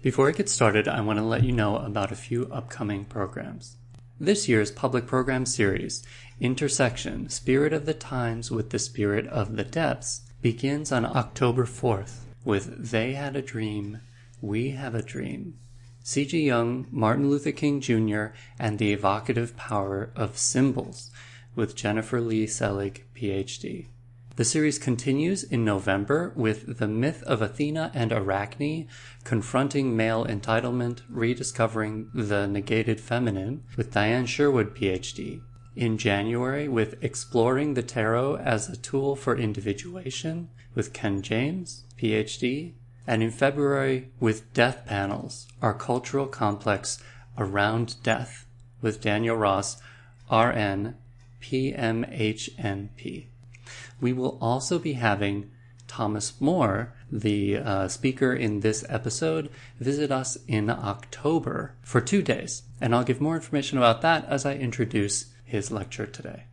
Before I get started, I want to let you know about a few upcoming programs. This year's public program series, Intersection Spirit of the Times with the Spirit of the Depths, begins on October 4th with They Had a Dream, We Have a Dream. C.G. Jung, Martin Luther King Jr., and the Evocative Power of Symbols with Jennifer Leigh Selig, PhD. The series continues in November with The Myth of Athena and Arachne, Confronting Male Entitlement, Rediscovering the Negated Feminine, with Diane Sherwood, PhD. In January with Exploring the Tarot as a Tool for Individuation, with Ken James, PhD. And in February with Death Panels, Our Cultural Complex Around Death, with Daniel Ross, RN, PMHNP. We will also be having Thomas Moore, the uh, speaker in this episode, visit us in October for two days. And I'll give more information about that as I introduce his lecture today.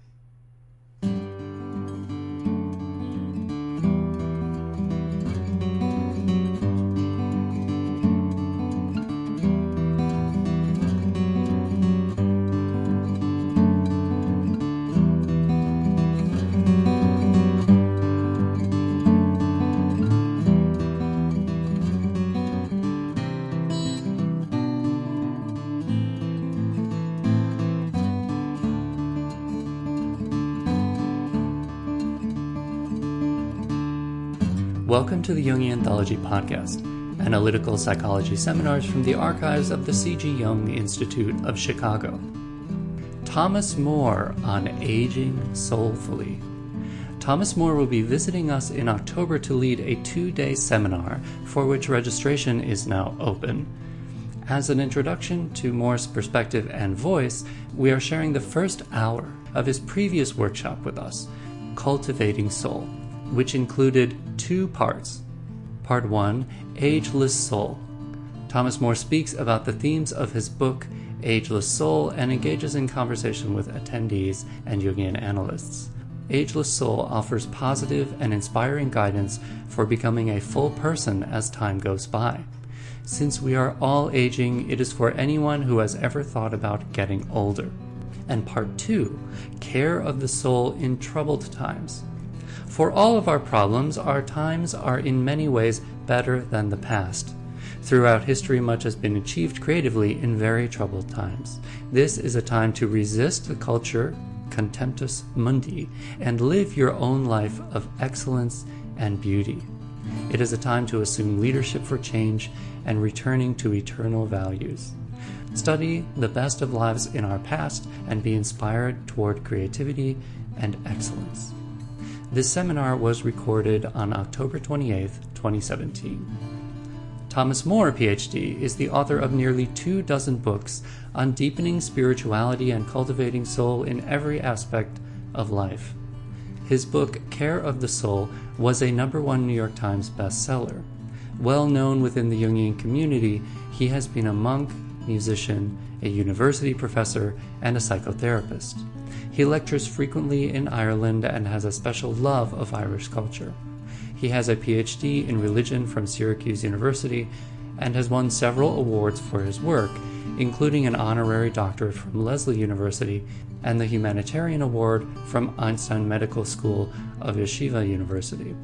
To the Jungian Anthology Podcast, analytical psychology seminars from the archives of the C.G. Jung Institute of Chicago. Thomas Moore on Aging Soulfully. Thomas Moore will be visiting us in October to lead a two day seminar for which registration is now open. As an introduction to Moore's perspective and voice, we are sharing the first hour of his previous workshop with us, Cultivating Soul which included two parts. Part 1 Ageless Soul. Thomas Moore speaks about the themes of his book, Ageless Soul, and engages in conversation with attendees and Jungian analysts. Ageless Soul offers positive and inspiring guidance for becoming a full person as time goes by. Since we are all aging, it is for anyone who has ever thought about getting older. And part 2 Care of the Soul in Troubled Times. For all of our problems, our times are in many ways better than the past. Throughout history, much has been achieved creatively in very troubled times. This is a time to resist the culture, contemptus mundi, and live your own life of excellence and beauty. It is a time to assume leadership for change and returning to eternal values. Study the best of lives in our past and be inspired toward creativity and excellence. This seminar was recorded on October 28, 2017. Thomas Moore, PhD, is the author of nearly two dozen books on deepening spirituality and cultivating soul in every aspect of life. His book, Care of the Soul, was a number one New York Times bestseller. Well known within the Jungian community, he has been a monk, musician, a university professor, and a psychotherapist. He lectures frequently in Ireland and has a special love of Irish culture. He has a PhD in religion from Syracuse University and has won several awards for his work, including an honorary doctorate from Lesley University and the Humanitarian Award from Einstein Medical School of Yeshiva University.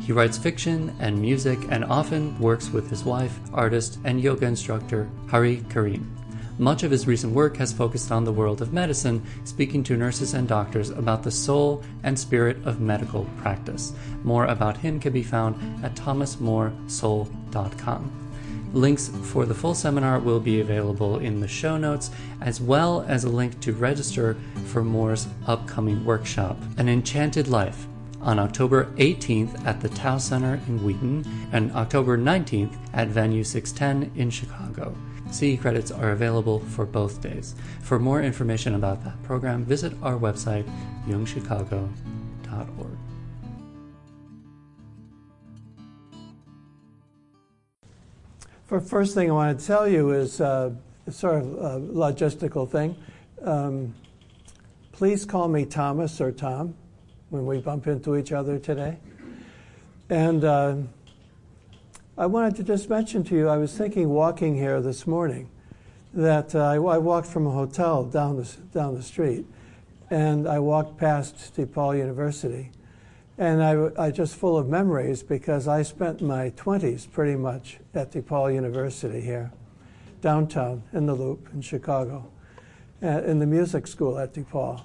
He writes fiction and music and often works with his wife, artist, and yoga instructor Hari Kirin. Much of his recent work has focused on the world of medicine, speaking to nurses and doctors about the soul and spirit of medical practice. More about him can be found at thomasmooresoul.com. Links for the full seminar will be available in the show notes, as well as a link to register for Moore's upcoming workshop, An Enchanted Life, on October 18th at the Tao Center in Wheaton and October 19th at Venue 610 in Chicago. CE credits are available for both days. For more information about that program, visit our website, jungchicago.org. For first thing I want to tell you is uh, sort of a logistical thing. Um, please call me Thomas or Tom when we bump into each other today. And uh, I wanted to just mention to you, I was thinking walking here this morning that uh, I, I, walked from a hotel down the, down the street and I walked past DePaul University. And I, I just full of memories because I spent my 20s pretty much at DePaul University here, downtown in the Loop in Chicago, uh, in the music school at DePaul.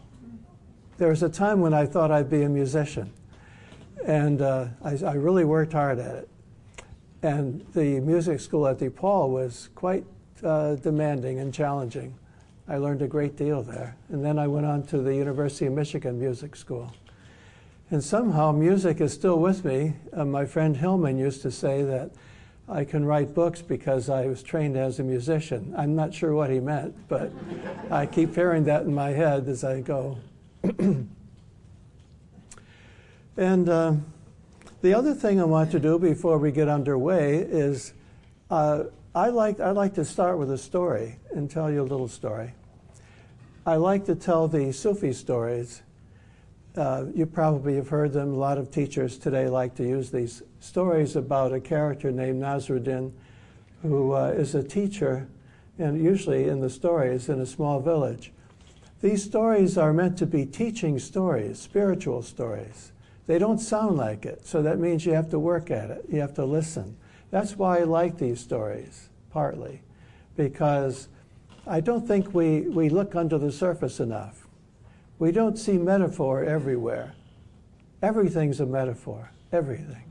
There was a time when I thought I'd be a musician, and uh, I, I really worked hard at it. And the music school at DePaul was quite uh, demanding and challenging. I learned a great deal there. And then I went on to the University of Michigan Music School. And somehow music is still with me. Uh, my friend Hillman used to say that I can write books because I was trained as a musician. I'm not sure what he meant, but I keep hearing that in my head as I go. and uh, the other thing I want to do before we get underway is uh, I like, I like to start with a story and tell you a little story. I like to tell the Sufi stories. Uh, you probably have heard them. A lot of teachers today like to use these stories about a character named Nasruddin, who uh, is a teacher, and usually in the stories in a small village. These stories are meant to be teaching stories, spiritual stories. They don't sound like it, so that means you have to work at it. You have to listen. That's why I like these stories, partly, because I don't think we, we look under the surface enough. We don't see metaphor everywhere. Everything's a metaphor, everything.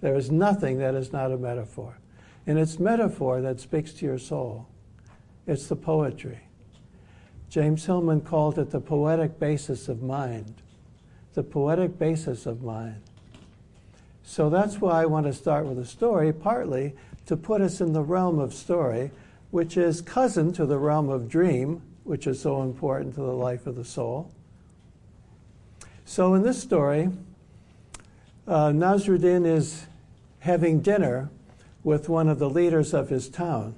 There is nothing that is not a metaphor. And it's metaphor that speaks to your soul. It's the poetry. James Hillman called it the poetic basis of mind. The poetic basis of mind. So that's why I want to start with a story, partly to put us in the realm of story, which is cousin to the realm of dream, which is so important to the life of the soul. So in this story, uh, Nasruddin is having dinner with one of the leaders of his town.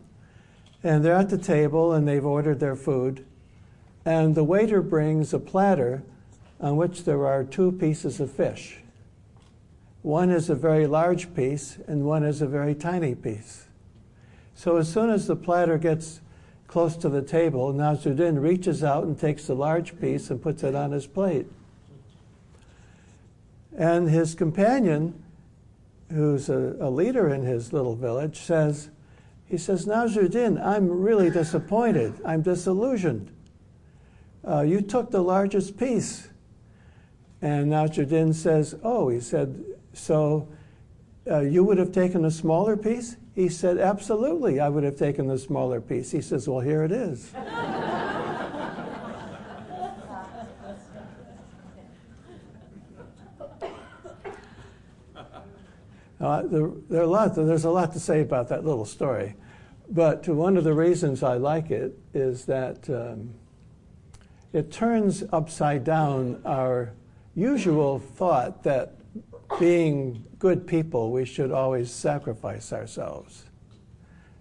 And they're at the table and they've ordered their food. And the waiter brings a platter on which there are two pieces of fish. One is a very large piece, and one is a very tiny piece. So as soon as the platter gets close to the table, Nasruddin reaches out and takes the large piece and puts it on his plate. And his companion, who's a, a leader in his little village, says, he says, Nasruddin, I'm really disappointed. I'm disillusioned. Uh, you took the largest piece. And Nasruddin says, Oh, he said, so uh, you would have taken a smaller piece? He said, Absolutely, I would have taken the smaller piece. He says, Well, here it is. Uh, there, there a lot, there's a lot to say about that little story. But one of the reasons I like it is that um, it turns upside down our usual thought that being good people, we should always sacrifice ourselves.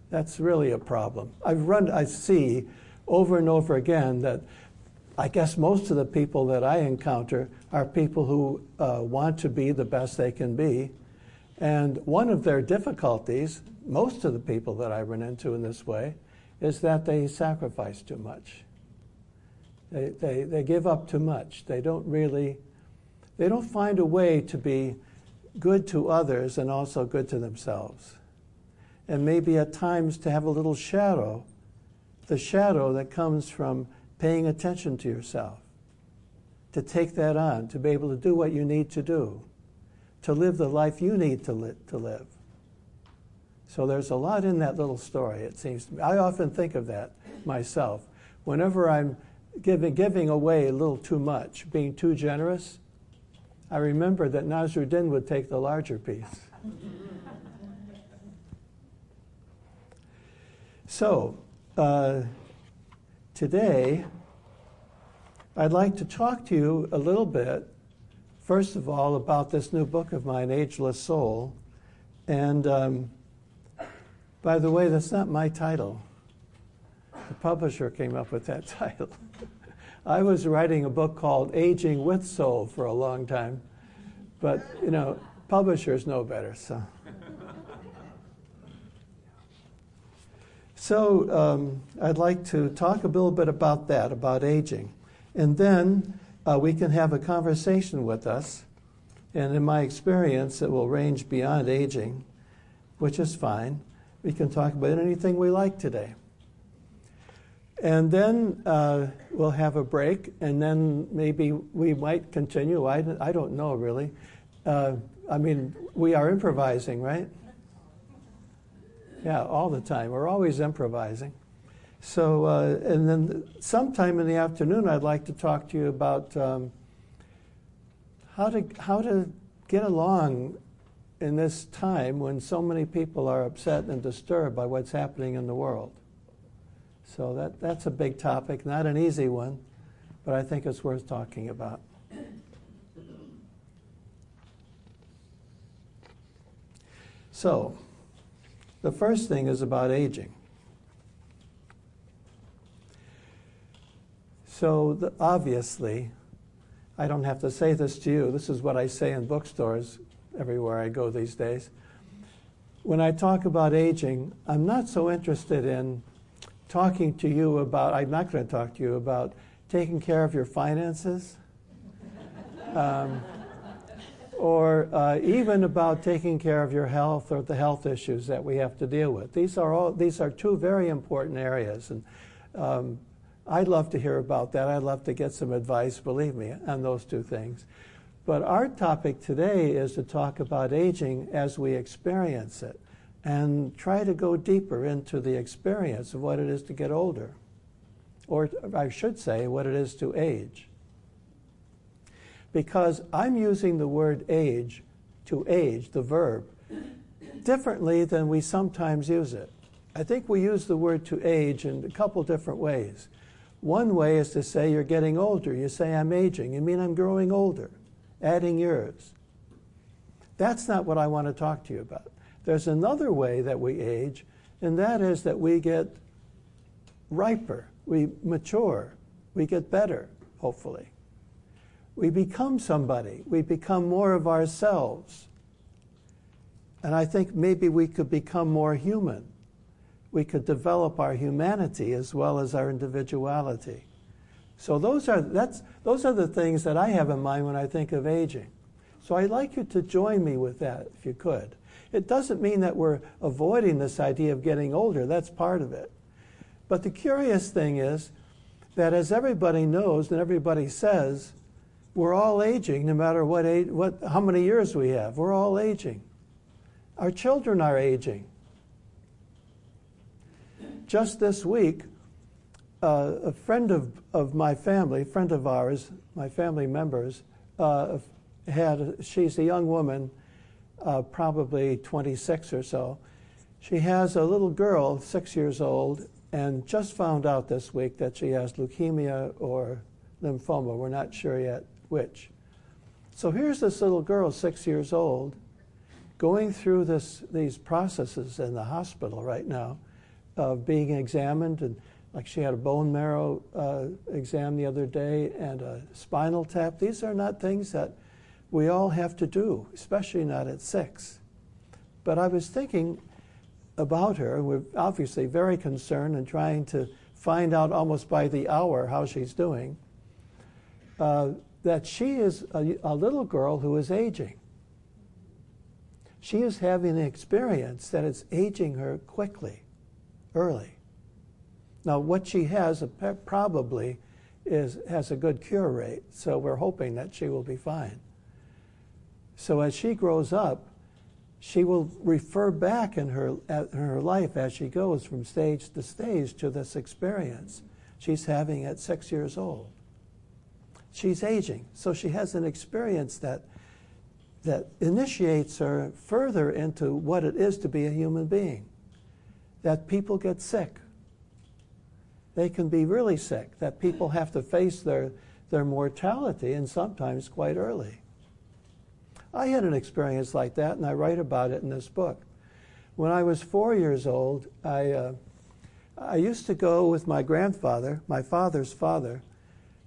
That's really a problem. I've run, I see over and over again that I guess most of the people that I encounter are people who uh, want to be the best they can be. And one of their difficulties, most of the people that I run into in this way, is that they sacrifice too much. They, they, they give up too much. They don't really they don't find a way to be good to others and also good to themselves. And maybe at times to have a little shadow, the shadow that comes from paying attention to yourself, to take that on, to be able to do what you need to do, to live the life you need to, li- to live. So there's a lot in that little story, it seems to me. I often think of that myself. Whenever I'm giving, giving away a little too much, being too generous, I remember that Nasruddin would take the larger piece. so, uh, today, I'd like to talk to you a little bit, first of all, about this new book of mine, Ageless Soul. And um, by the way, that's not my title. The publisher came up with that title. I was writing a book called Aging with Soul for a long time, but you know, publishers know better. So, so um, I'd like to talk a little bit about that, about aging, and then uh, we can have a conversation with us. And in my experience, it will range beyond aging, which is fine. We can talk about anything we like today. And then uh, we'll have a break, and then maybe we might continue. I, I don't know really. Uh, I mean, we are improvising, right? Yeah, all the time. We're always improvising. So, uh, and then sometime in the afternoon, I'd like to talk to you about um, how to how to get along in this time when so many people are upset and disturbed by what's happening in the world. So that, that's a big topic, not an easy one, but I think it's worth talking about. So, the first thing is about aging. So, the, obviously, I don't have to say this to you. This is what I say in bookstores everywhere I go these days. When I talk about aging, I'm not so interested in talking to you about, I'm not going to talk to you about taking care of your finances. Um, or uh, even about taking care of your health or the health issues that we have to deal with. These are all these are two very important areas, and um, I'd love to hear about that. I'd love to get some advice, believe me, on those two things. But our topic today is to talk about aging as we experience it and try to go deeper into the experience of what it is to get older, or I should say, what it is to age. Because I'm using the word age, to age, the verb, differently than we sometimes use it. I think we use the word to age in a couple different ways. One way is to say you're getting older. You say, I'm aging. You mean I'm growing older, adding years. That's not what I want to talk to you about. There's another way that we age, and that is that we get riper, we mature, we get better, hopefully. We become somebody, we become more of ourselves. And I think maybe we could become more human. We could develop our humanity as well as our individuality. So those are, that's, those are the things that I have in mind when I think of aging. So I'd like you to join me with that, if you could. It doesn't mean that we're avoiding this idea of getting older, that's part of it. But the curious thing is that as everybody knows and everybody says, we're all aging no matter what, age, what how many years we have. We're all aging. Our children are aging. Just this week, uh, a friend of, of my family, friend of ours, my family members, uh, had, she's a young woman uh, probably 26 or so. She has a little girl, six years old, and just found out this week that she has leukemia or lymphoma. We're not sure yet which. So here's this little girl, six years old, going through this, these processes in the hospital right now of being examined. And like she had a bone marrow uh, exam the other day and a spinal tap. These are not things that we all have to do, especially not at six. But I was thinking about her, we're obviously very concerned and trying to find out almost by the hour how she's doing, uh, that she is a, a little girl who is aging. She is having an experience that is aging her quickly, early. Now, what she has probably is, has a good cure rate, so we're hoping that she will be fine. So as she grows up, she will refer back in her, her life as she goes from stage to stage to this experience she's having at six years old. She's aging, so she has an experience that, that initiates her further into what it is to be a human being. That people get sick. They can be really sick, that people have to face their, their mortality and sometimes quite early. I had an experience like that, and I write about it in this book. When I was four years old, I, uh, I used to go with my grandfather, my father's father,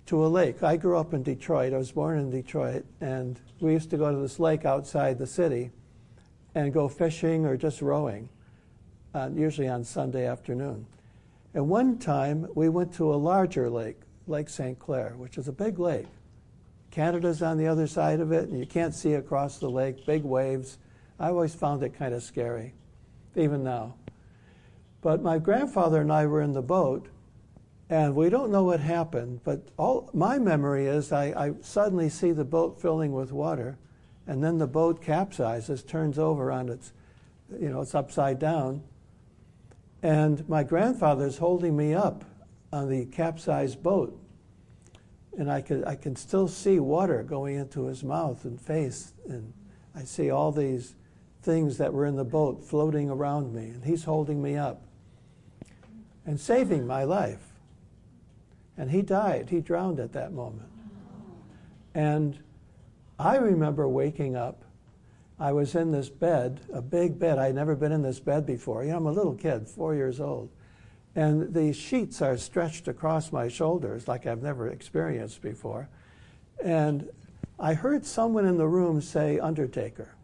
to a lake. I grew up in Detroit. I was born in Detroit, and we used to go to this lake outside the city and go fishing or just rowing, uh, usually on Sunday afternoon. And one time we went to a larger lake, Lake St. Clair, which is a big lake. Canada's on the other side of it, and you can't see across the lake, big waves. I always found it kind of scary, even now. But my grandfather and I were in the boat, and we don't know what happened, but all my memory is I, I suddenly see the boat filling with water, and then the boat capsizes, turns over on its, you know, it's upside down. And my grandfather's holding me up on the capsized boat. And I, could, I can still see water going into his mouth and face. And I see all these things that were in the boat floating around me. And he's holding me up and saving my life. And he died. He drowned at that moment. And I remember waking up. I was in this bed, a big bed. I'd never been in this bed before. You know, I'm a little kid, four years old. And the sheets are stretched across my shoulders like I've never experienced before. And I heard someone in the room say, Undertaker.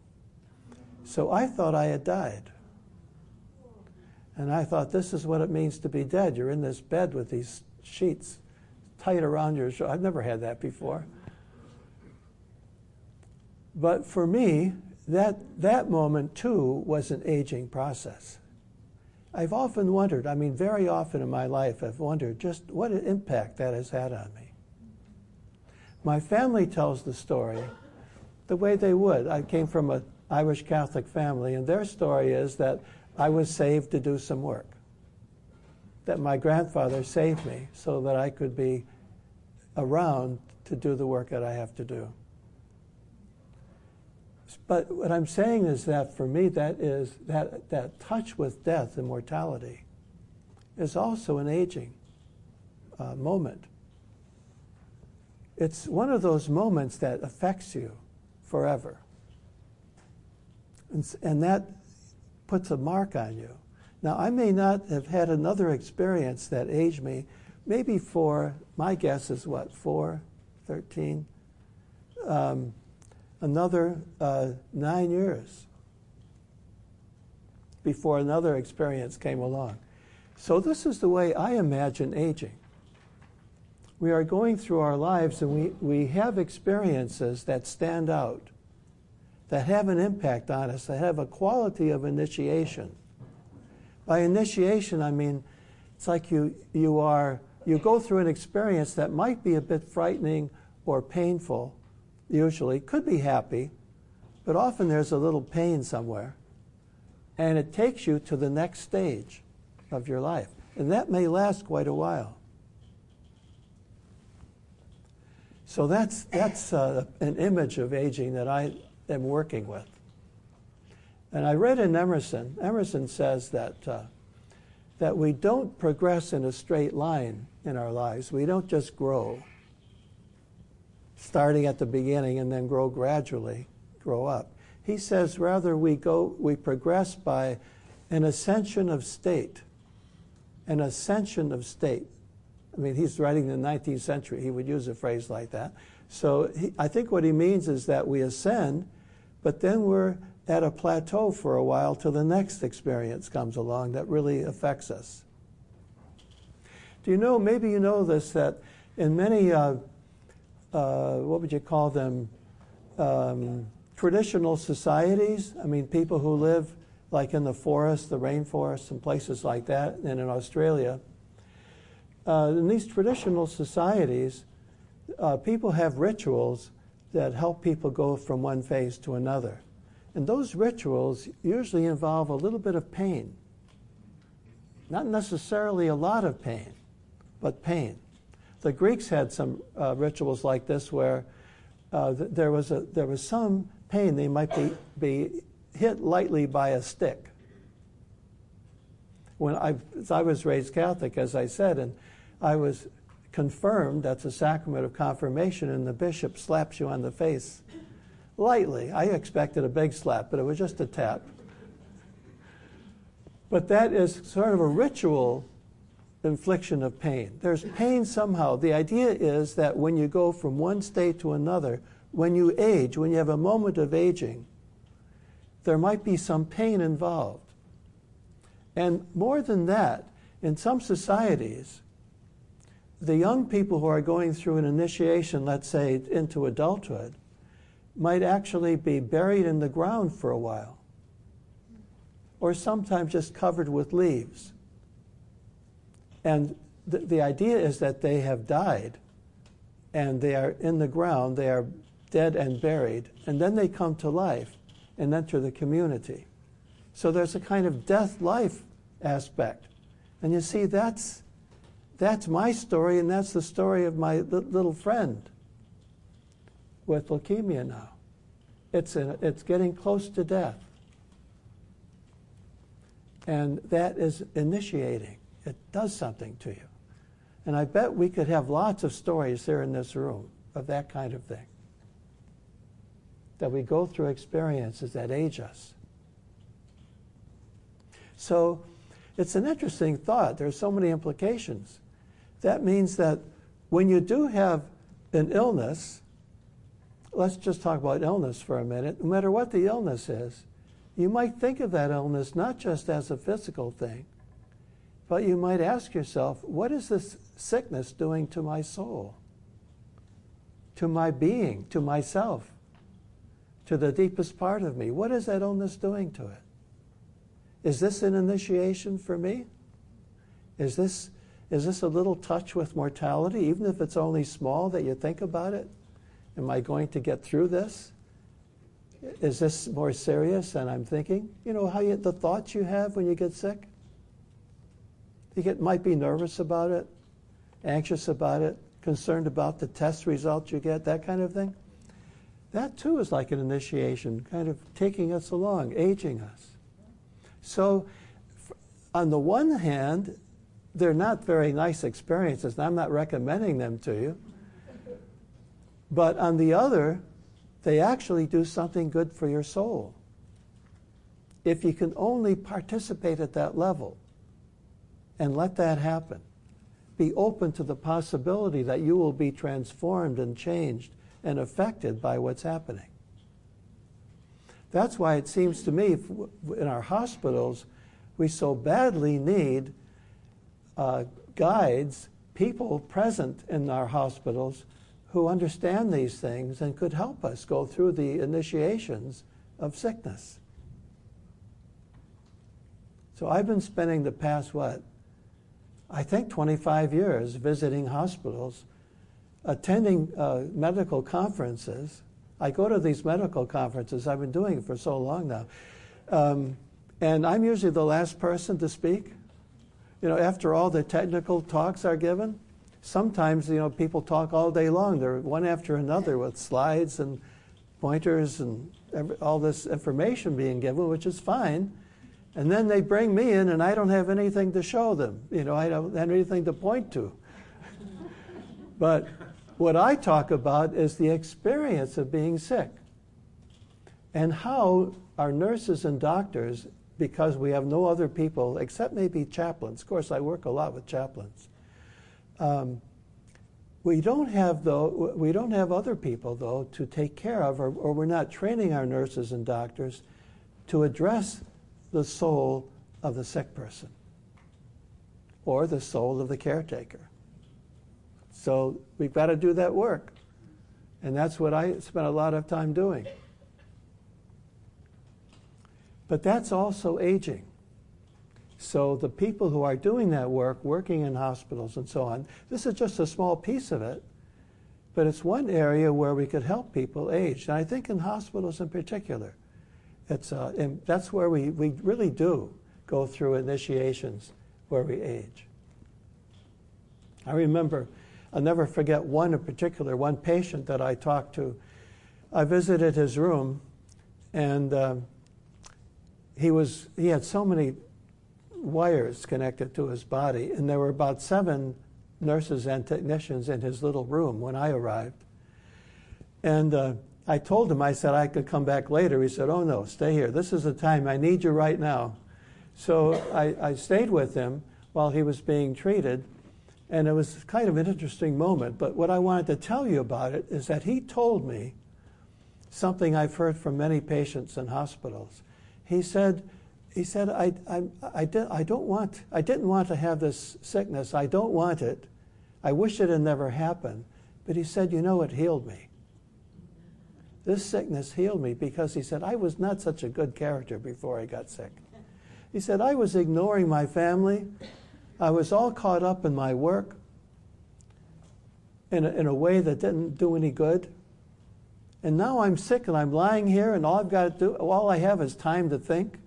So I thought I had died. And I thought, this is what it means to be dead. You're in this bed with these sheets tight around your shoulder. I've never had that before. But for me, that, that moment too was an aging process. I've often wondered, I mean, very often in my life, I've wondered just what an impact that has had on me. My family tells the story the way they would. I came from an Irish Catholic family, and their story is that I was saved to do some work. That my grandfather saved me so that I could be around to do the work that I have to do. But what I'm saying is that for me, that is that, that touch with death and mortality is also an aging uh, moment. It's one of those moments that affects you forever. And, and that puts a mark on you. Now, I may not have had another experience that aged me, maybe for, my guess is what, four, 13? Um, another uh, nine years before another experience came along. So, this is the way I imagine aging. We are going through our lives and we, we have experiences that stand out, that have an impact on us, that have a quality of initiation. By initiation, I mean it's like you, you, are, you go through an experience that might be a bit frightening or painful, usually, could be happy, but often there's a little pain somewhere. And it takes you to the next stage of your life. And that may last quite a while. So that's, that's uh, an image of aging that I am working with. And I read in Emerson, Emerson says that, uh, that we don't progress in a straight line in our lives. We don't just grow starting at the beginning and then grow gradually, grow up. He says rather we go, we progress by an ascension of state, an ascension of state. I mean, he's writing in the 19th century. He would use a phrase like that. So he, I think what he means is that we ascend, but then we're at a plateau for a while till the next experience comes along that really affects us. Do you know, maybe you know this, that in many uh, uh, what would you call them, um, traditional societies. I mean, people who live like in the forest, the rainforest, and places like that, and in Australia. Uh, in these traditional societies, uh, people have rituals that help people go from one phase to another. And those rituals usually involve a little bit of pain. Not necessarily a lot of pain, but pain. The Greeks had some uh, rituals like this where uh, th- there, was a, there was some pain. They might be, be hit lightly by a stick. When I, I was raised Catholic, as I said, and I was confirmed, that's a sacrament of confirmation, and the bishop slaps you on the face lightly. I expected a big slap, but it was just a tap. But that is sort of a ritual infliction of pain. There's pain somehow. The idea is that when you go from one state to another, when you age, when you have a moment of aging, there might be some pain involved. And more than that, in some societies, the young people who are going through an initiation, let's say into adulthood, might actually be buried in the ground for a while, or sometimes just covered with leaves. And the, the idea is that they have died and they are in the ground, they are dead and buried, and then they come to life and enter the community. So there's a kind of death life aspect. And you see, that's, that's my story, and that's the story of my little friend with leukemia now. It's, a, it's getting close to death. And that is initiating, it does something to you. And I bet we could have lots of stories here in this room of that kind of thing. That we go through experiences that age us. So it's an interesting thought. There's so many implications. That means that when you do have an illness, let's just talk about illness for a minute. No matter what the illness is, you might think of that illness not just as a physical thing, but you might ask yourself, what is this sickness doing to my soul, to my being, to myself, to the deepest part of me? What is that illness doing to it? Is this an initiation for me? Is this, is this a little touch with mortality, even if it's only small that you think about it? Am I going to get through this? Is this more serious than I'm thinking? You know how you, the thoughts you have when you get sick? You get, might be nervous about it, anxious about it, concerned about the test results you get, that kind of thing. That too is like an initiation, kind of taking us along, aging us. So, on the one hand, they're not very nice experiences, and I'm not recommending them to you. But on the other, they actually do something good for your soul. If you can only participate at that level, and let that happen. Be open to the possibility that you will be transformed and changed and affected by what's happening. That's why it seems to me in our hospitals, we so badly need uh, guides, people present in our hospitals who understand these things and could help us go through the initiations of sickness. So I've been spending the past, what, I think 25 years visiting hospitals, attending uh, medical conferences. I go to these medical conferences. I've been doing it for so long now. Um, and I'm usually the last person to speak. You know, after all the technical talks are given, sometimes, you know, people talk all day long. They're one after another with slides and pointers and every, all this information being given, which is fine. And then they bring me in, and I don't have anything to show them. You know, I don't have anything to point to. but what I talk about is the experience of being sick and how our nurses and doctors, because we have no other people except maybe chaplains. Of course, I work a lot with chaplains. Um, we don't have though we don't have other people though to take care of, or, or we're not training our nurses and doctors to address the soul of the sick person or the soul of the caretaker. So we've got to do that work. And that's what I spent a lot of time doing. But that's also aging. So the people who are doing that work, working in hospitals and so on, this is just a small piece of it, but it's one area where we could help people age. And I think in hospitals in particular, it's, uh, and that's where we, we really do go through initiations where we age. I remember, I'll never forget one in particular, one patient that I talked to. I visited his room, and uh, he was he had so many wires connected to his body, and there were about seven nurses and technicians in his little room when I arrived. And uh, I told him, I said I could come back later. He said, Oh, no, stay here. This is the time. I need you right now. So I, I stayed with him while he was being treated, and it was kind of an interesting moment. But what I wanted to tell you about it is that he told me something I've heard from many patients in hospitals. He said, he said, I, I, I, did, I, don't want, I didn't want to have this sickness. I don't want it. I wish it had never happened. But he said, You know, it healed me. This sickness healed me because he said, I was not such a good character before I got sick. He said, I was ignoring my family. I was all caught up in my work in a, in a way that didn't do any good. And now I'm sick and I'm lying here and all I've got to do, all I have is time to think.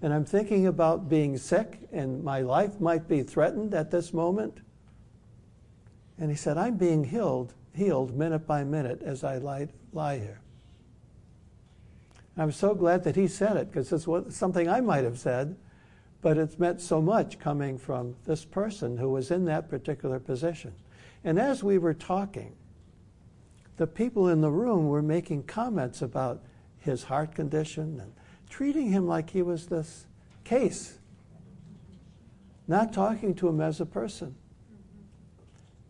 And I'm thinking about being sick and my life might be threatened at this moment. And he said, I'm being healed, healed minute by minute as I lie, lie here. I'm so glad that he said it because it's what, something I might have said, but it's meant so much coming from this person who was in that particular position. And as we were talking, the people in the room were making comments about his heart condition and treating him like he was this case, not talking to him as a person,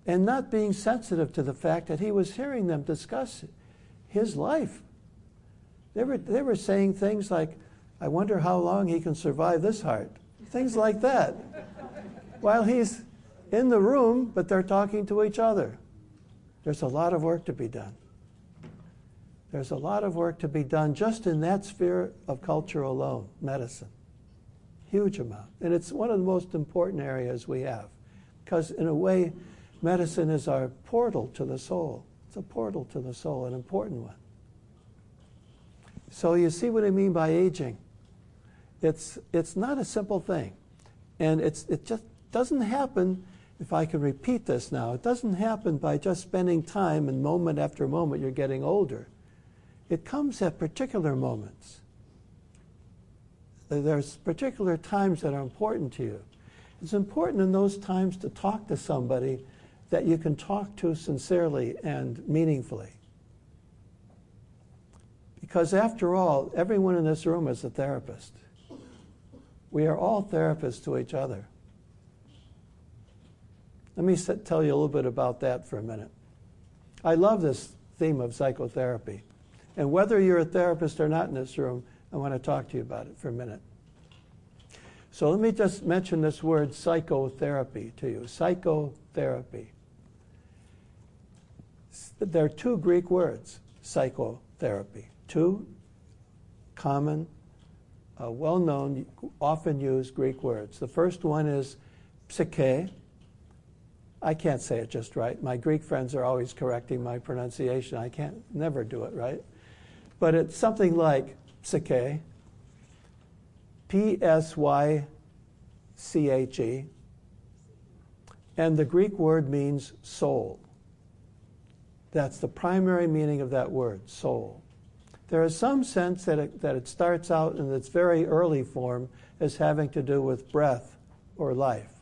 and not being sensitive to the fact that he was hearing them discuss his life. They were, they were saying things like, I wonder how long he can survive this heart. Things like that. While he's in the room, but they're talking to each other. There's a lot of work to be done. There's a lot of work to be done just in that sphere of culture alone, medicine. Huge amount. And it's one of the most important areas we have. Because, in a way, medicine is our portal to the soul. It's a portal to the soul, an important one. So, you see what I mean by aging. It's, it's not a simple thing. And it's, it just doesn't happen, if I can repeat this now, it doesn't happen by just spending time and moment after moment you're getting older. It comes at particular moments. There's particular times that are important to you. It's important in those times to talk to somebody that you can talk to sincerely and meaningfully. Because after all, everyone in this room is a therapist. We are all therapists to each other. Let me tell you a little bit about that for a minute. I love this theme of psychotherapy. And whether you're a therapist or not in this room, I want to talk to you about it for a minute. So let me just mention this word psychotherapy to you. Psychotherapy. There are two Greek words, psychotherapy. Two common, uh, well known, often used Greek words. The first one is psyche. I can't say it just right. My Greek friends are always correcting my pronunciation. I can't never do it right. But it's something like psyche, P S Y C H E, and the Greek word means soul. That's the primary meaning of that word, soul. There is some sense that it, that it starts out in its very early form as having to do with breath or life.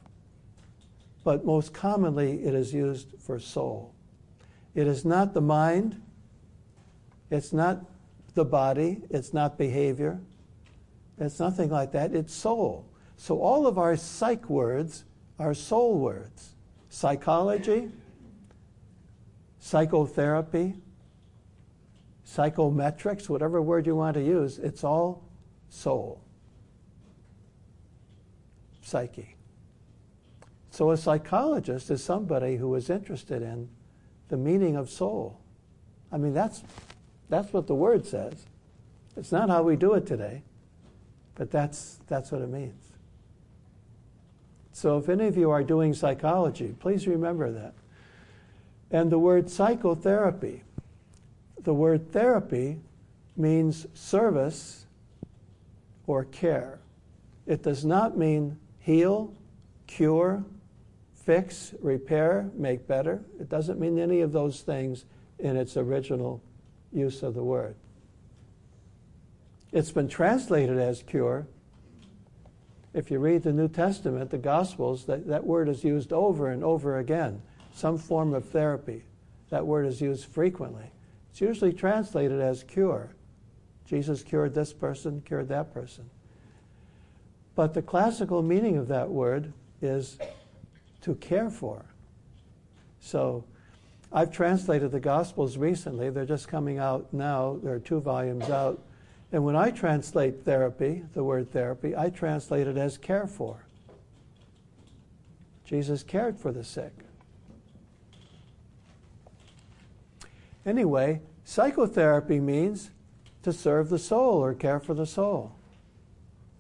But most commonly, it is used for soul. It is not the mind, it's not the body, it's not behavior, it's nothing like that, it's soul. So all of our psych words are soul words psychology, psychotherapy, psychometrics, whatever word you want to use, it's all soul, psyche. So a psychologist is somebody who is interested in the meaning of soul. I mean, that's that's what the word says. It's not how we do it today, but that's, that's what it means. So if any of you are doing psychology, please remember that. And the word psychotherapy, the word therapy means service or care. It does not mean heal, cure, fix, repair, make better. It doesn't mean any of those things in its original use of the word. It's been translated as cure. If you read the New Testament, the Gospels, that, that word is used over and over again. Some form of therapy. That word is used frequently. It's usually translated as cure. Jesus cured this person, cured that person. But the classical meaning of that word is to care for. So I've translated the Gospels recently. They're just coming out now. There are two volumes out. And when I translate therapy, the word therapy, I translate it as care for. Jesus cared for the sick. Anyway, psychotherapy means to serve the soul or care for the soul.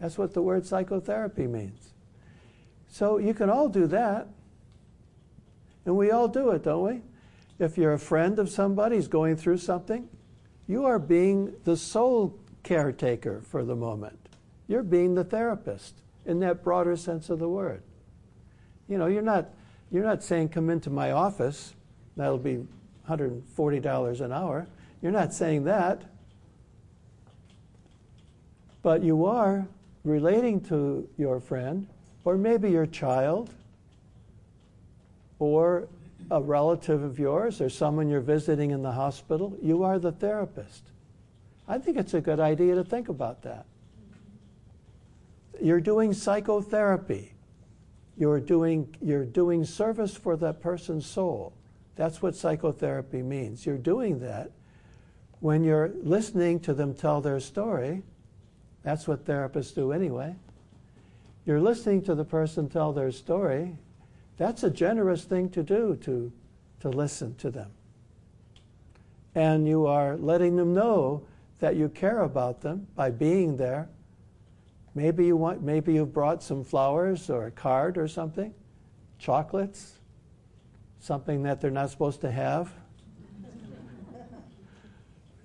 That's what the word psychotherapy means. So you can all do that. And we all do it, don't we? If you're a friend of somebody who's going through something, you are being the soul caretaker for the moment. You're being the therapist in that broader sense of the word. You know, you're not, you're not saying, come into my office, that'll be $140 an hour. You're not saying that. But you are relating to your friend, or maybe your child, or a relative of yours, or someone you're visiting in the hospital. You are the therapist. I think it's a good idea to think about that. You're doing psychotherapy. You're doing, you're doing service for that person's soul. That's what psychotherapy means. You're doing that when you're listening to them tell their story. That's what therapists do anyway. You're listening to the person tell their story. That's a generous thing to do, to, to listen to them. And you are letting them know that you care about them by being there. Maybe you want maybe you've brought some flowers or a card or something, chocolates, something that they're not supposed to have.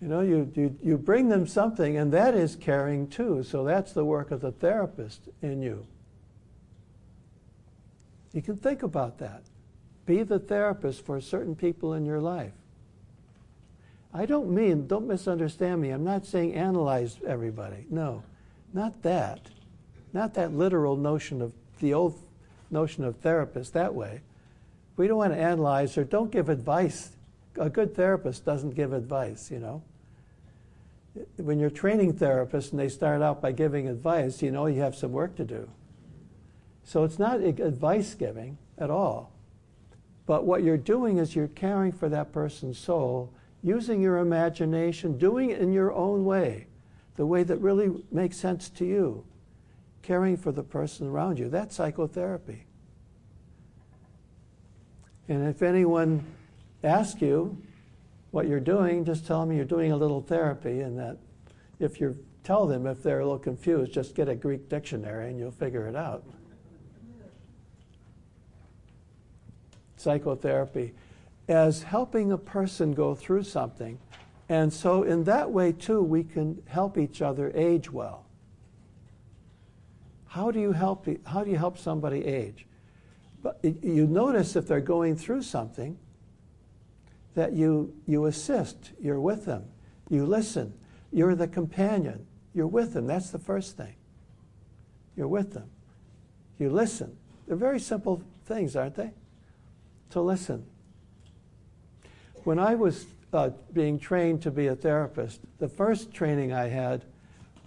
you know, you, you, you bring them something, and that is caring too. So that's the work of the therapist in you. You can think about that. Be the therapist for certain people in your life. I don't mean, don't misunderstand me, I'm not saying analyze everybody. No, not that. Not that literal notion of the old notion of therapist that way. We don't want to analyze or don't give advice. A good therapist doesn't give advice, you know. When you're training therapists and they start out by giving advice, you know you have some work to do. So it's not advice giving at all. But what you're doing is you're caring for that person's soul using your imagination, doing it in your own way, the way that really makes sense to you, caring for the person around you. That's psychotherapy. And if anyone asks you what you're doing, just tell them you're doing a little therapy, and that if you tell them if they're a little confused, just get a Greek dictionary and you'll figure it out. Psychotherapy as helping a person go through something. And so, in that way, too, we can help each other age well. How do you help, how do you help somebody age? But you notice if they're going through something that you, you assist, you're with them, you listen, you're the companion, you're with them. That's the first thing. You're with them. You listen. They're very simple things, aren't they? To listen. When I was uh, being trained to be a therapist, the first training I had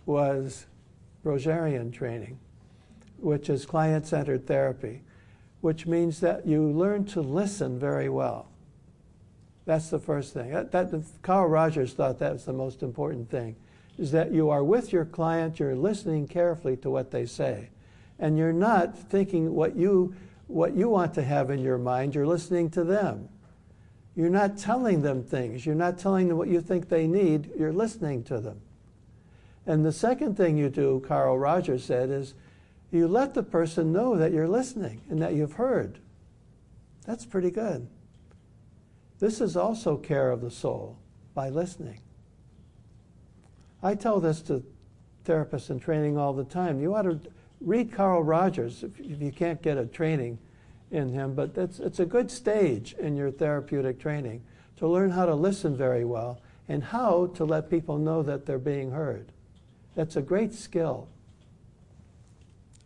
was Rogerian training, which is client centered therapy, which means that you learn to listen very well. That's the first thing. That, that, Carl Rogers thought that was the most important thing, is that you are with your client, you're listening carefully to what they say, and you're not thinking what you, what you want to have in your mind, you're listening to them. You're not telling them things. You're not telling them what you think they need. You're listening to them. And the second thing you do, Carl Rogers said, is you let the person know that you're listening and that you've heard. That's pretty good. This is also care of the soul by listening. I tell this to therapists in training all the time. You ought to read Carl Rogers if you can't get a training in him, but it's, it's a good stage in your therapeutic training to learn how to listen very well and how to let people know that they're being heard. That's a great skill.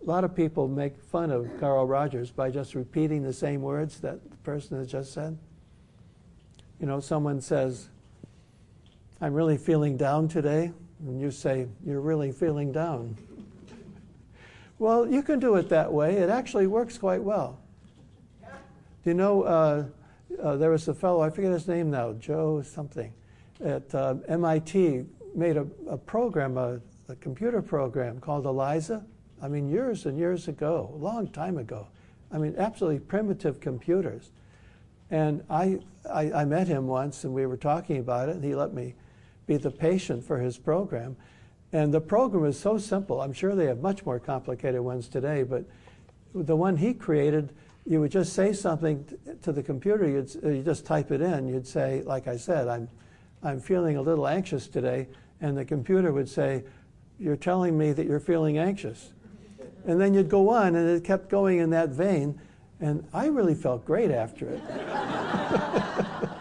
A lot of people make fun of Carl Rogers by just repeating the same words that the person has just said. You know, someone says, I'm really feeling down today, and you say, You're really feeling down. well, you can do it that way. It actually works quite well. You know, uh, uh, there was a fellow, I forget his name now, Joe something, at uh, MIT, made a, a program, a, a computer program called ELIZA. I mean, years and years ago, a long time ago. I mean, absolutely primitive computers. And I, I, I, met him once and we were talking about it, and he let me be the patient for his program. And the program is so simple. I'm sure they have much more complicated ones today, but the one he created, you would just say something to the computer, you'd uh, you just type it in. You'd say, like I said, I'm, I'm feeling a little anxious today. And the computer would say, You're telling me that you're feeling anxious. And then you'd go on, and it kept going in that vein. And I really felt great after it.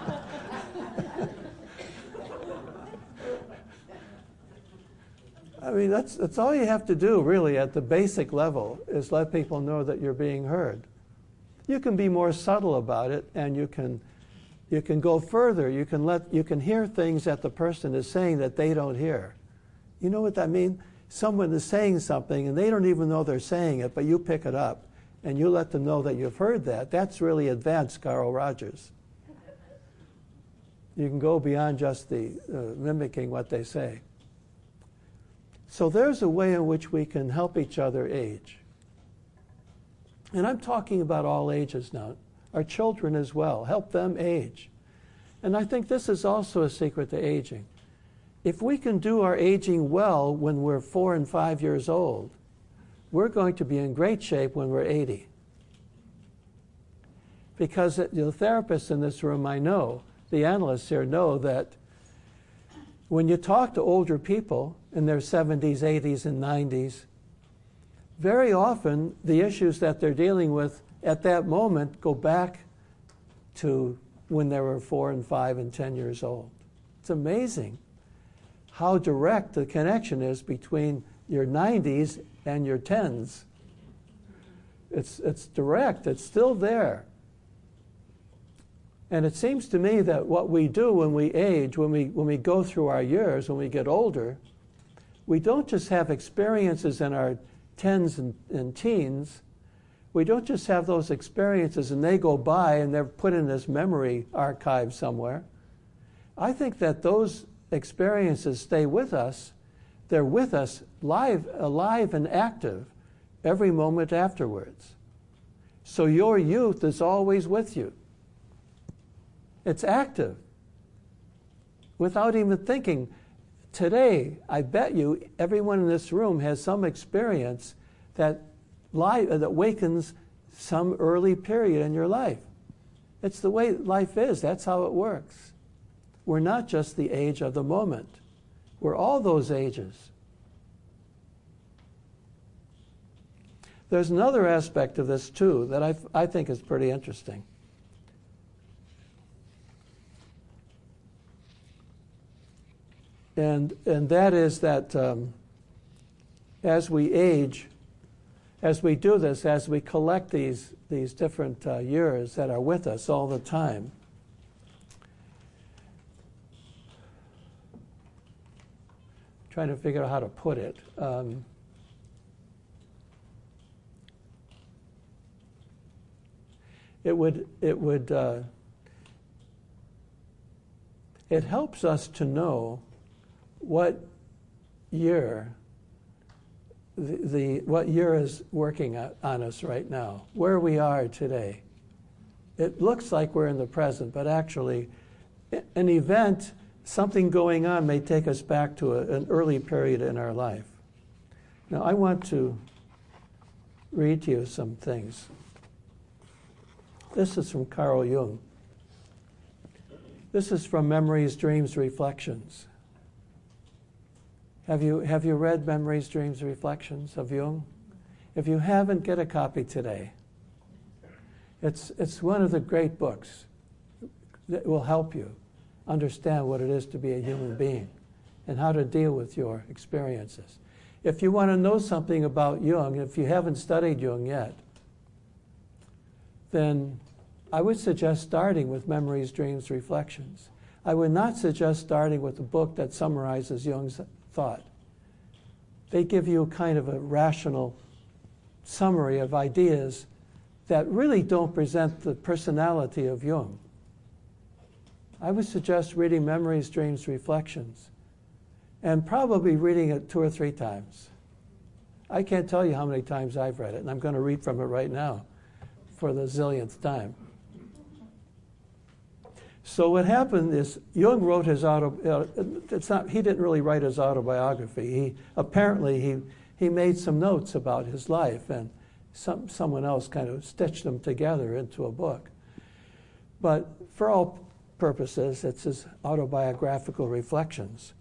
I mean, that's, that's all you have to do, really, at the basic level, is let people know that you're being heard. You can be more subtle about it, and you can, you can go further. You can, let, you can hear things that the person is saying that they don't hear. You know what that means? Someone is saying something, and they don't even know they're saying it, but you pick it up and you let them know that you've heard that, that's really advanced Carl Rogers. You can go beyond just the uh, mimicking what they say. So there's a way in which we can help each other age. And I'm talking about all ages now, our children as well, help them age. And I think this is also a secret to aging. If we can do our aging well when we're four and five years old, we're going to be in great shape when we're 80. Because the therapists in this room, I know, the analysts here know that when you talk to older people in their 70s, 80s, and 90s, very often the issues that they're dealing with at that moment go back to when they were four and five and 10 years old. It's amazing how direct the connection is between your 90s and your 10s. It's, it's direct, it's still there. And it seems to me that what we do when we age, when we, when we go through our years, when we get older, we don't just have experiences in our tens and, and teens. We don't just have those experiences and they go by and they're put in this memory archive somewhere. I think that those experiences stay with us they're with us live, alive and active every moment afterwards. So your youth is always with you. It's active. Without even thinking, today, I bet you everyone in this room has some experience that, life, that wakens some early period in your life. It's the way life is, that's how it works. We're not just the age of the moment. We're all those ages. There's another aspect of this, too, that I, I think is pretty interesting. And, and that is that um, as we age, as we do this, as we collect these, these different uh, years that are with us all the time, trying to figure out how to put it. Um, it would it would uh, it helps us to know what year the, the what year is working on us right now, where we are today. It looks like we're in the present, but actually, an event something going on may take us back to a, an early period in our life. Now, I want to read to you some things. This is from Carl Jung. This is from Memories, Dreams, Reflections. Have you, have you read Memories, Dreams, Reflections of Jung? If you haven't, get a copy today. It's, it's one of the great books that will help you understand what it is to be a human being and how to deal with your experiences. If you want to know something about Jung, if you haven't studied Jung yet, then I would suggest starting with Memories, Dreams, Reflections. I would not suggest starting with a book that summarizes Jung's thought. They give you kind of a rational summary of ideas that really don't present the personality of Jung. I would suggest reading Memories, Dreams, Reflections and probably reading it two or three times. I can't tell you how many times I've read it, and I'm going to read from it right now for the zillionth time. So what happened is Jung wrote his auto. Uh, it's not. He didn't really write his autobiography. He apparently he he made some notes about his life, and some someone else kind of stitched them together into a book. But for all purposes, it's his autobiographical reflections,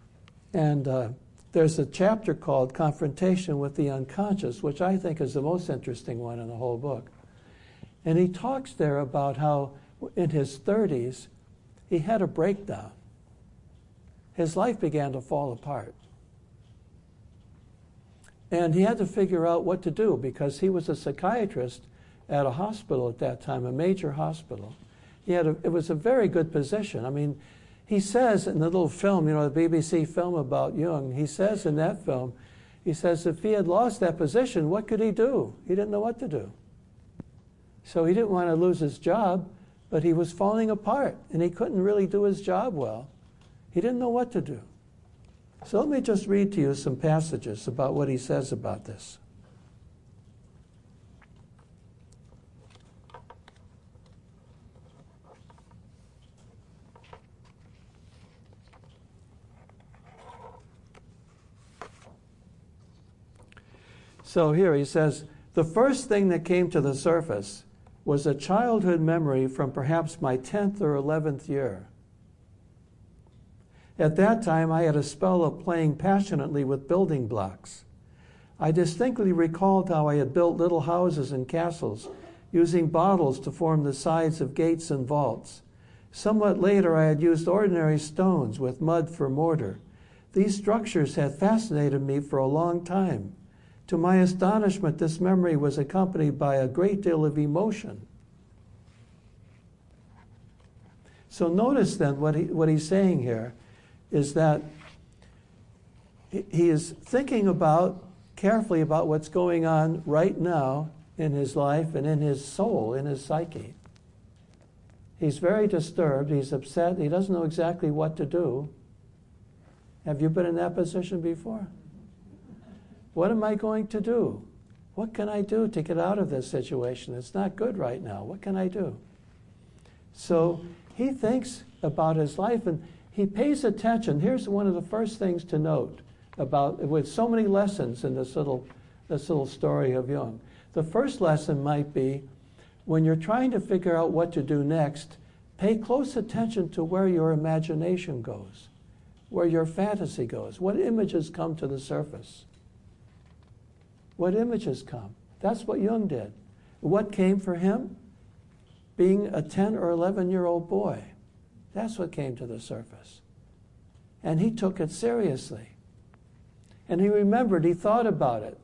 and. Uh, there's a chapter called Confrontation with the Unconscious, which I think is the most interesting one in the whole book. And he talks there about how in his 30s he had a breakdown. His life began to fall apart. And he had to figure out what to do because he was a psychiatrist at a hospital at that time, a major hospital. He had a, it was a very good position. I mean, he says in the little film, you know, the BBC film about Jung, he says in that film, he says if he had lost that position, what could he do? He didn't know what to do. So he didn't want to lose his job, but he was falling apart and he couldn't really do his job well. He didn't know what to do. So let me just read to you some passages about what he says about this. So here he says the first thing that came to the surface was a childhood memory from perhaps my 10th or 11th year. At that time, I had a spell of playing passionately with building blocks. I distinctly recalled how I had built little houses and castles using bottles to form the sides of gates and vaults. Somewhat later, I had used ordinary stones with mud for mortar. These structures had fascinated me for a long time. To my astonishment, this memory was accompanied by a great deal of emotion. So notice then what, he, what he's saying here is that he is thinking about carefully about what's going on right now in his life and in his soul, in his psyche. He's very disturbed, he's upset, he doesn't know exactly what to do. Have you been in that position before? What am I going to do? What can I do to get out of this situation? It's not good right now. What can I do? So he thinks about his life and he pays attention. Here's one of the first things to note about with so many lessons in this little this little story of Jung. The first lesson might be when you're trying to figure out what to do next, pay close attention to where your imagination goes, where your fantasy goes, what images come to the surface. What images come? That's what Jung did. What came for him? Being a 10 or 11 year old boy. That's what came to the surface. And he took it seriously. And he remembered, he thought about it.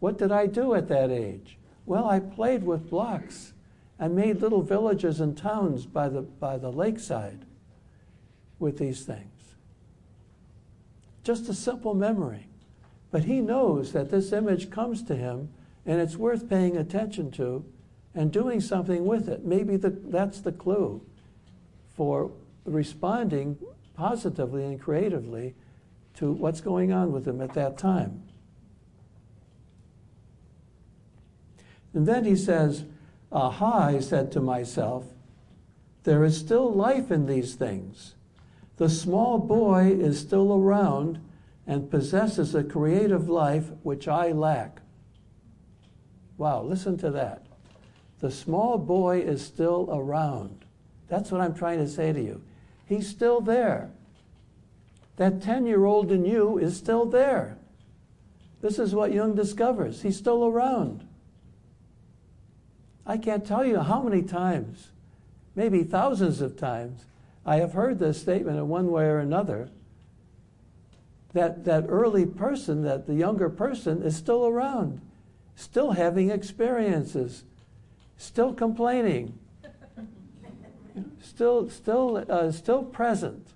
What did I do at that age? Well, I played with blocks. I made little villages and towns by the, by the lakeside with these things. Just a simple memory. But he knows that this image comes to him and it's worth paying attention to and doing something with it. Maybe the, that's the clue for responding positively and creatively to what's going on with him at that time. And then he says, Aha, I said to myself, there is still life in these things. The small boy is still around and possesses a creative life which I lack. Wow, listen to that. The small boy is still around. That's what I'm trying to say to you. He's still there. That 10 year old in you is still there. This is what Jung discovers. He's still around. I can't tell you how many times, maybe thousands of times, I have heard this statement in one way or another that, that early person, that the younger person, is still around, still having experiences, still complaining, still, still, uh, still present.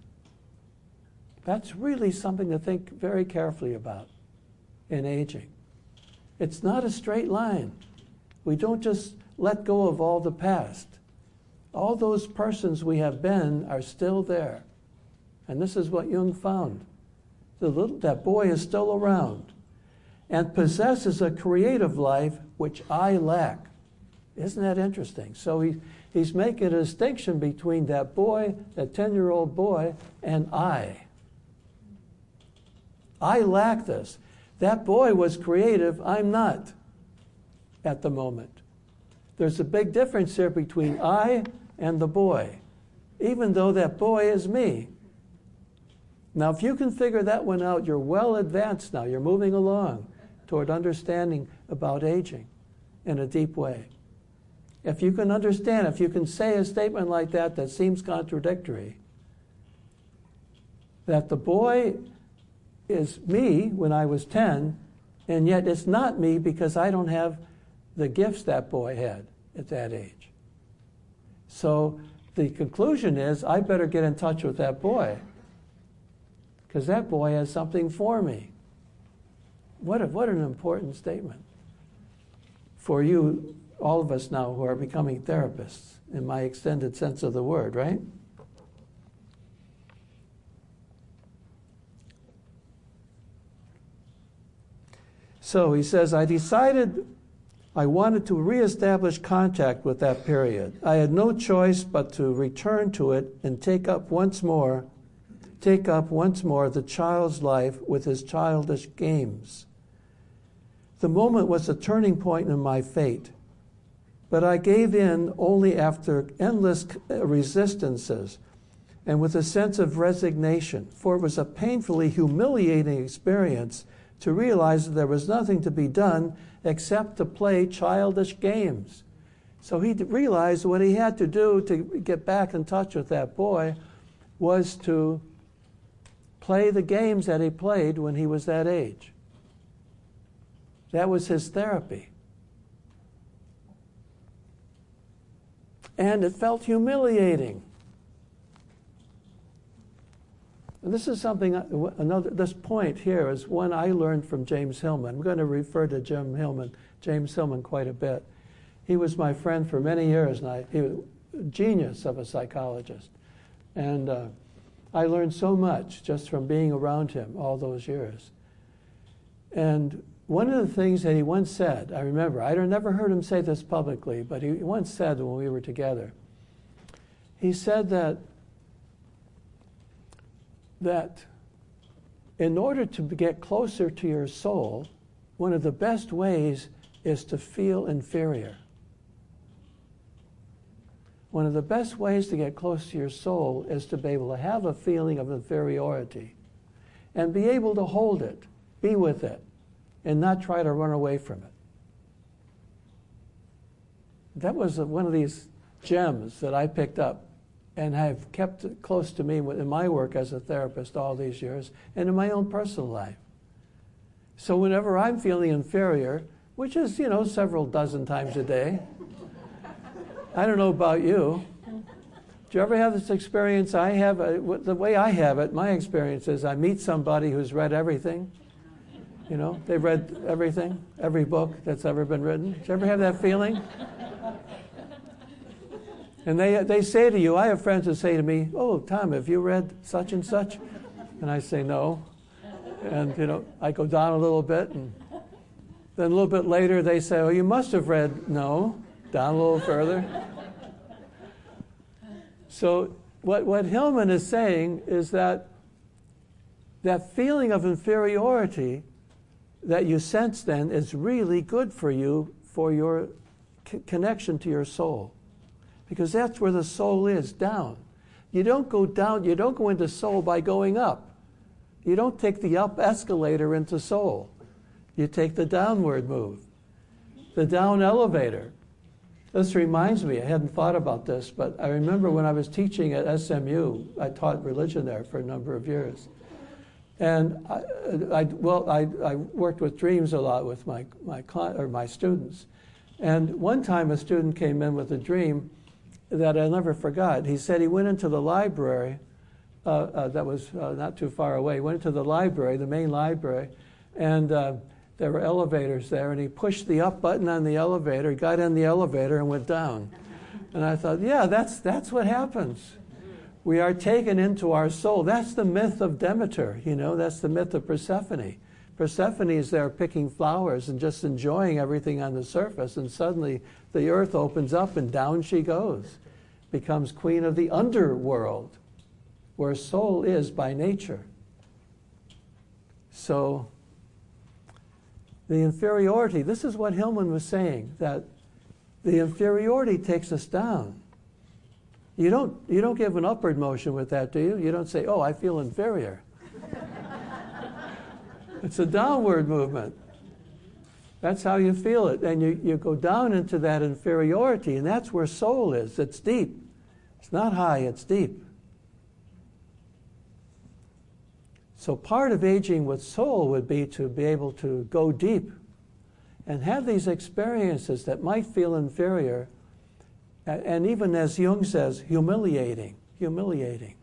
That's really something to think very carefully about in aging. It's not a straight line. We don't just let go of all the past. All those persons we have been are still there. And this is what Jung found The little, that boy is still around and possesses a creative life which I lack. Isn't that interesting? So he, he's making a distinction between that boy, that 10 year old boy, and I. I lack this. That boy was creative, I'm not at the moment. There's a big difference here between I and the boy, even though that boy is me. Now, if you can figure that one out, you're well advanced now. You're moving along toward understanding about aging in a deep way. If you can understand, if you can say a statement like that that seems contradictory, that the boy is me when I was 10, and yet it's not me because I don't have the gifts that boy had at that age. So the conclusion is I better get in touch with that boy because that boy has something for me. What, a, what an important statement for you, all of us now who are becoming therapists, in my extended sense of the word, right? So he says, I decided I wanted to reestablish contact with that period. I had no choice but to return to it and take up once more, take up once more the child's life with his childish games. The moment was a turning point in my fate, but I gave in only after endless uh, resistances and with a sense of resignation, for it was a painfully humiliating experience to realize that there was nothing to be done except to play childish games. So he realized what he had to do to get back in touch with that boy was to play the games that he played when he was that age. That was his therapy. And it felt humiliating. And this is something, another, this point here is one I learned from James Hillman. I'm going to refer to Jim Hillman, James Hillman quite a bit. He was my friend for many years, and I, he was a genius of a psychologist. And uh, I learned so much just from being around him all those years. And one of the things that he once said, I remember, I never heard him say this publicly, but he once said when we were together, he said that, that in order to get closer to your soul, one of the best ways is to feel inferior. One of the best ways to get close to your soul is to be able to have a feeling of inferiority and be able to hold it, be with it and not try to run away from it. That was one of these gems that I picked up and have kept close to me in my work as a therapist all these years and in my own personal life. So whenever I'm feeling inferior, which is, you know, several dozen times a day, I don't know about you. Do you ever have this experience? I have, the way I have it, my experience is I meet somebody who's read everything you know, they've read everything, every book that's ever been written. Do you ever have that feeling? And they, they say to you, I have friends who say to me, Oh, Tom, have you read such and such? And I say, No. And, you know, I go down a little bit. And then a little bit later, they say, Oh, you must have read, No. Down a little further. So, what, what Hillman is saying is that that feeling of inferiority that you sense then is really good for you for your c- connection to your soul. Because that's where the soul is, down. You don't go down, you don't go into soul by going up. You don't take the up escalator into soul. You take the downward move, the down elevator. This reminds me, I hadn't thought about this, but I remember when I was teaching at SMU, I taught religion there for a number of years. And I, I well, I, I, worked with dreams a lot with my, my, or my students. And one time a student came in with a dream that I never forgot. He said he went into the library uh, uh, that was uh, not too far away. He went into the library, the main library, and uh, there were elevators there. And he pushed the up button on the elevator, got in the elevator, and went down. And I thought, yeah, that's, that's what happens We are taken into our soul. That's the myth of Demeter, you know, that's the myth of Persephone. Persephone is there picking flowers and just enjoying everything on the surface, and suddenly the earth opens up and down she goes, becomes queen of the underworld, where soul is by nature. So, the inferiority, this is what Hillman was saying, that the inferiority takes us down. You don't, you don't give an upward motion with that, do you? You don't say, oh, I feel inferior. it's a downward movement. That's how you feel it. And you, you go down into that inferiority, and that's where soul is. It's deep. It's not high, it's deep. So, part of aging with soul would be to be able to go deep and have these experiences that might feel inferior, and even as Jung says, humiliating, humiliating.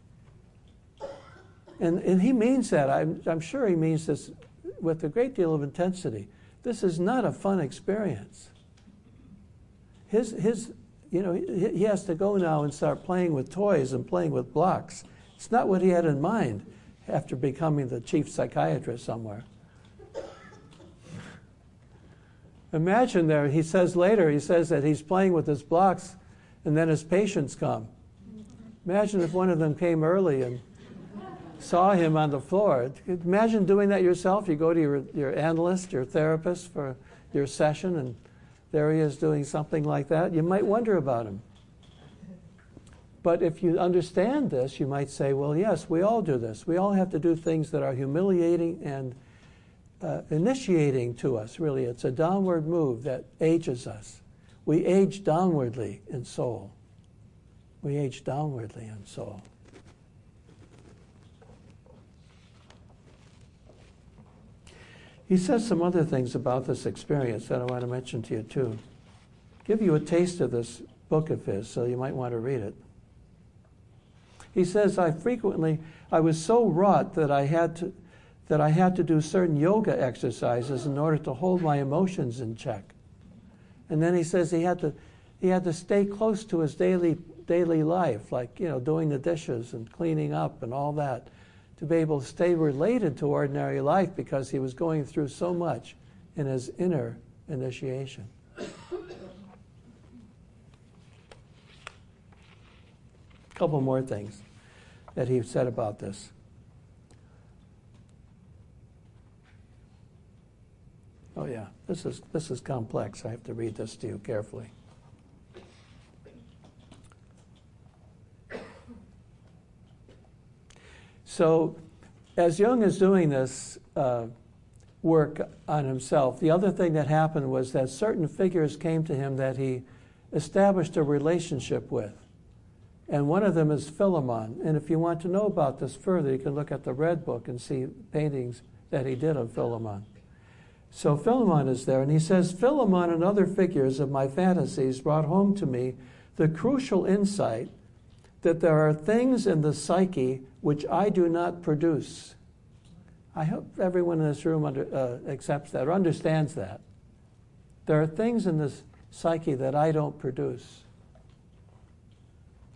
And, and he means that. I'm, I'm sure he means this with a great deal of intensity. This is not a fun experience. His, his, you know, he, he has to go now and start playing with toys and playing with blocks. It's not what he had in mind after becoming the chief psychiatrist somewhere. Imagine there, he says later, he says that he's playing with his blocks and then his patients come. Imagine if one of them came early and saw him on the floor. Imagine doing that yourself. You go to your, your analyst, your therapist for your session, and there he is doing something like that. You might wonder about him. But if you understand this, you might say, well, yes, we all do this. We all have to do things that are humiliating and uh, initiating to us, really. It's a downward move that ages us. We age downwardly in soul. We age downwardly in soul. He says some other things about this experience that I want to mention to you, too. Give you a taste of this book of his, so you might want to read it. He says, I frequently, I was so wrought that I had to, that I had to do certain yoga exercises in order to hold my emotions in check. And then he says he had to, he had to stay close to his daily, daily life, like, you know, doing the dishes and cleaning up and all that, to be able to stay related to ordinary life because he was going through so much in his inner initiation. Couple more things that he said about this. Oh yeah, this is this is complex. I have to read this to you carefully. So, as Jung is doing this uh, work on himself, the other thing that happened was that certain figures came to him that he established a relationship with. And one of them is Philemon. And if you want to know about this further, you can look at the Red Book and see paintings that he did of Philemon. So Philemon is there, and he says, Philemon and other figures of my fantasies brought home to me the crucial insight that there are things in the psyche which I do not produce. I hope everyone in this room under, uh, accepts that or understands that. There are things in this psyche that I don't produce.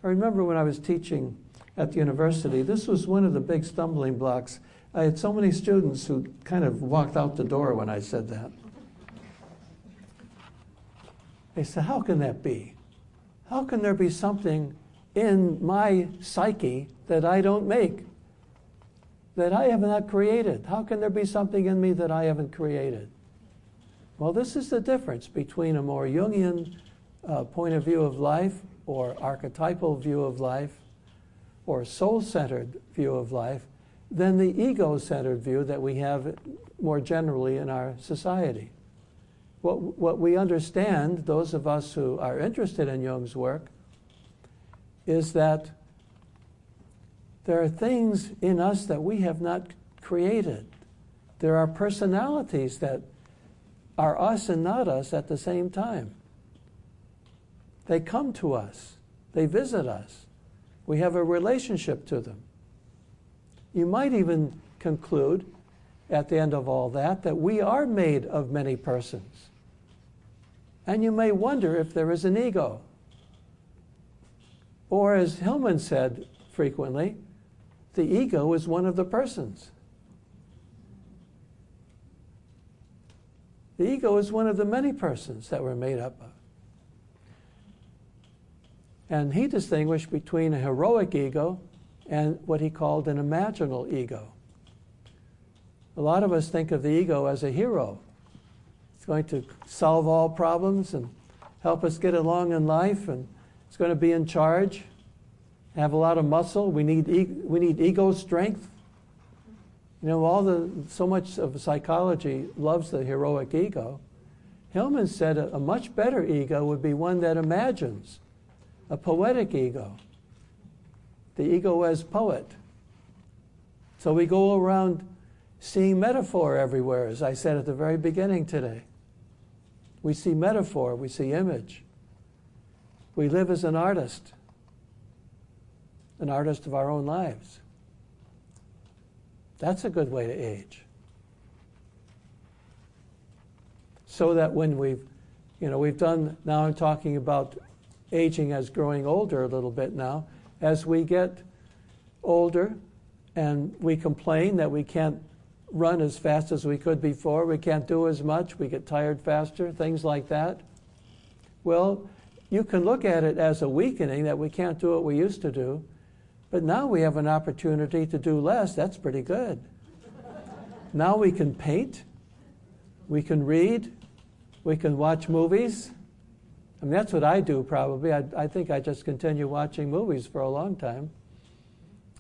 I remember when I was teaching at the university, this was one of the big stumbling blocks. I had so many students who kind of walked out the door when I said that. They said, How can that be? How can there be something in my psyche that I don't make? That I have not created? How can there be something in me that I haven't created? Well, this is the difference between a more Jungian uh, point of view of life or archetypal view of life or soul centered view of life than the ego centered view that we have more generally in our society. What, what we understand, those of us who are interested in Jung's work, is that there are things in us that we have not created. There are personalities that are us and not us at the same time. They come to us, they visit us, we have a relationship to them. You might even conclude at the end of all that that we are made of many persons. And you may wonder if there is an ego. Or, as Hillman said, frequently, the ego is one of the persons. The ego is one of the many persons that we're made up of. And he distinguished between a heroic ego and what he called an imaginal ego. A lot of us think of the ego as a hero. It's going to solve all problems and help us get along in life, and it's going to be in charge, have a lot of muscle. We need, e- we need ego strength. You know, all the so much of psychology loves the heroic ego. Hillman said a, a much better ego would be one that imagines, a poetic ego. The ego as poet. So we go around seeing metaphor everywhere, as I said at the very beginning today. We see metaphor, we see image. We live as an artist, an artist of our own lives. That's a good way to age. So that when we've, you know, we've done, now I'm talking about aging as growing older a little bit now. As we get older and we complain that we can't run as fast as we could before, we can't do as much, we get tired faster, things like that. Well, you can look at it as a weakening that we can't do what we used to do, but now we have an opportunity to do less. That's pretty good. now we can paint, we can read, we can watch movies. I mean, that's what I do probably. I, I think I just continue watching movies for a long time.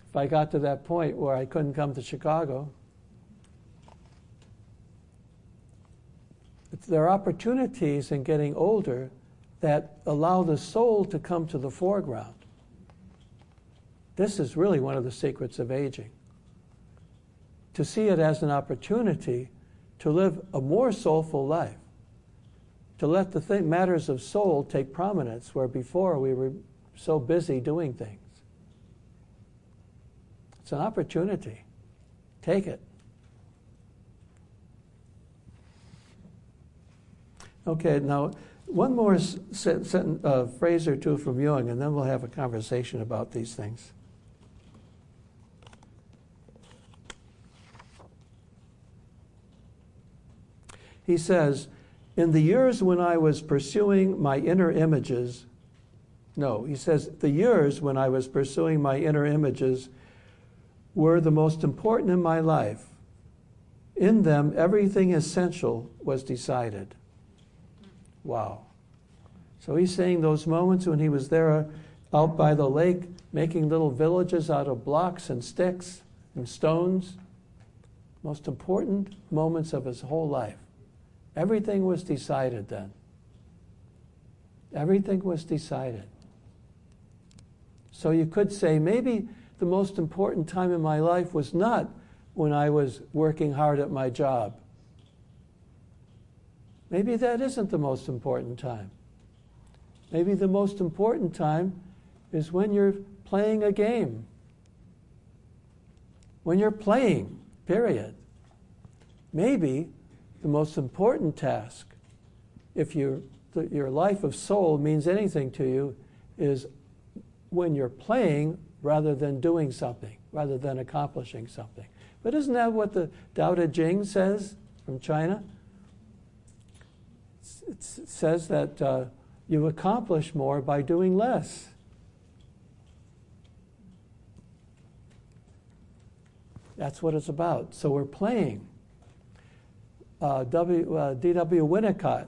If I got to that point where I couldn't come to Chicago, there are opportunities in getting older that allow the soul to come to the foreground. This is really one of the secrets of aging. To see it as an opportunity to live a more soulful life, to let the th- matters of soul take prominence where before we were so busy doing things. It's an opportunity. Take it. Okay, now one more sentence, uh, phrase or two from Jung, and then we'll have a conversation about these things. He says, In the years when I was pursuing my inner images, no, he says, the years when I was pursuing my inner images were the most important in my life. In them, everything essential was decided. Wow. So he's saying those moments when he was there uh, out by the lake making little villages out of blocks and sticks and stones, most important moments of his whole life. Everything was decided then. Everything was decided. So you could say maybe the most important time in my life was not when I was working hard at my job Maybe that isn't the most important time. Maybe the most important time is when you're playing a game. When you're playing, period. Maybe the most important task, if your, your life of soul means anything to you, is when you're playing rather than doing something, rather than accomplishing something. But isn't that what the Tao Te Ching says from China? it says that uh, you accomplish more by doing less. That's what it's about. So we're playing. Uh, w, uh, D.W. Winnicott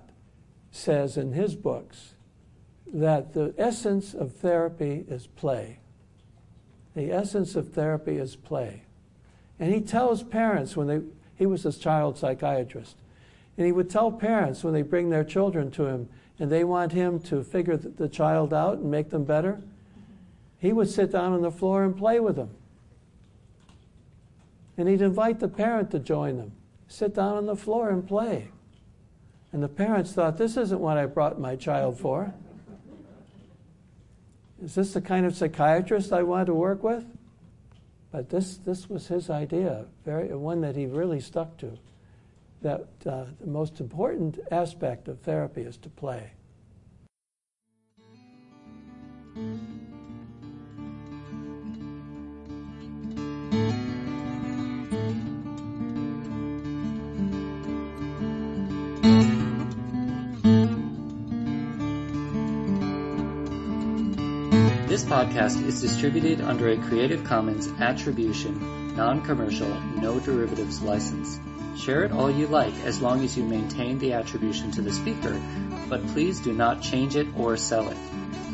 says in his books that the essence of therapy is play. The essence of therapy is play. And he tells parents when they, he was a child psychiatrist, and he would tell parents when they bring their children to him and they want him to figure the child out and make them better, he would sit down on the floor and play with them. And he'd invite the parent to join them, sit down on the floor and play. And the parents thought, this isn't what I brought my child for. Is this the kind of psychiatrist I want to work with? But this, this was his idea, very, one that he really stuck to that uh, the most important aspect of therapy is to play. Podcast is distributed under a Creative Commons Attribution, Non-Commercial, No Derivatives license. Share it all you like as long as you maintain the attribution to the speaker, but please do not change it or sell it.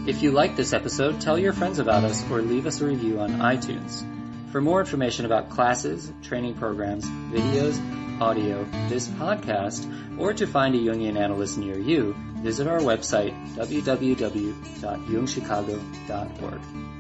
If you like this episode, tell your friends about us or leave us a review on iTunes. For more information about classes, training programs, videos, audio, this podcast, or to find a Jungian analyst near you, visit our website www.jungchicago.org.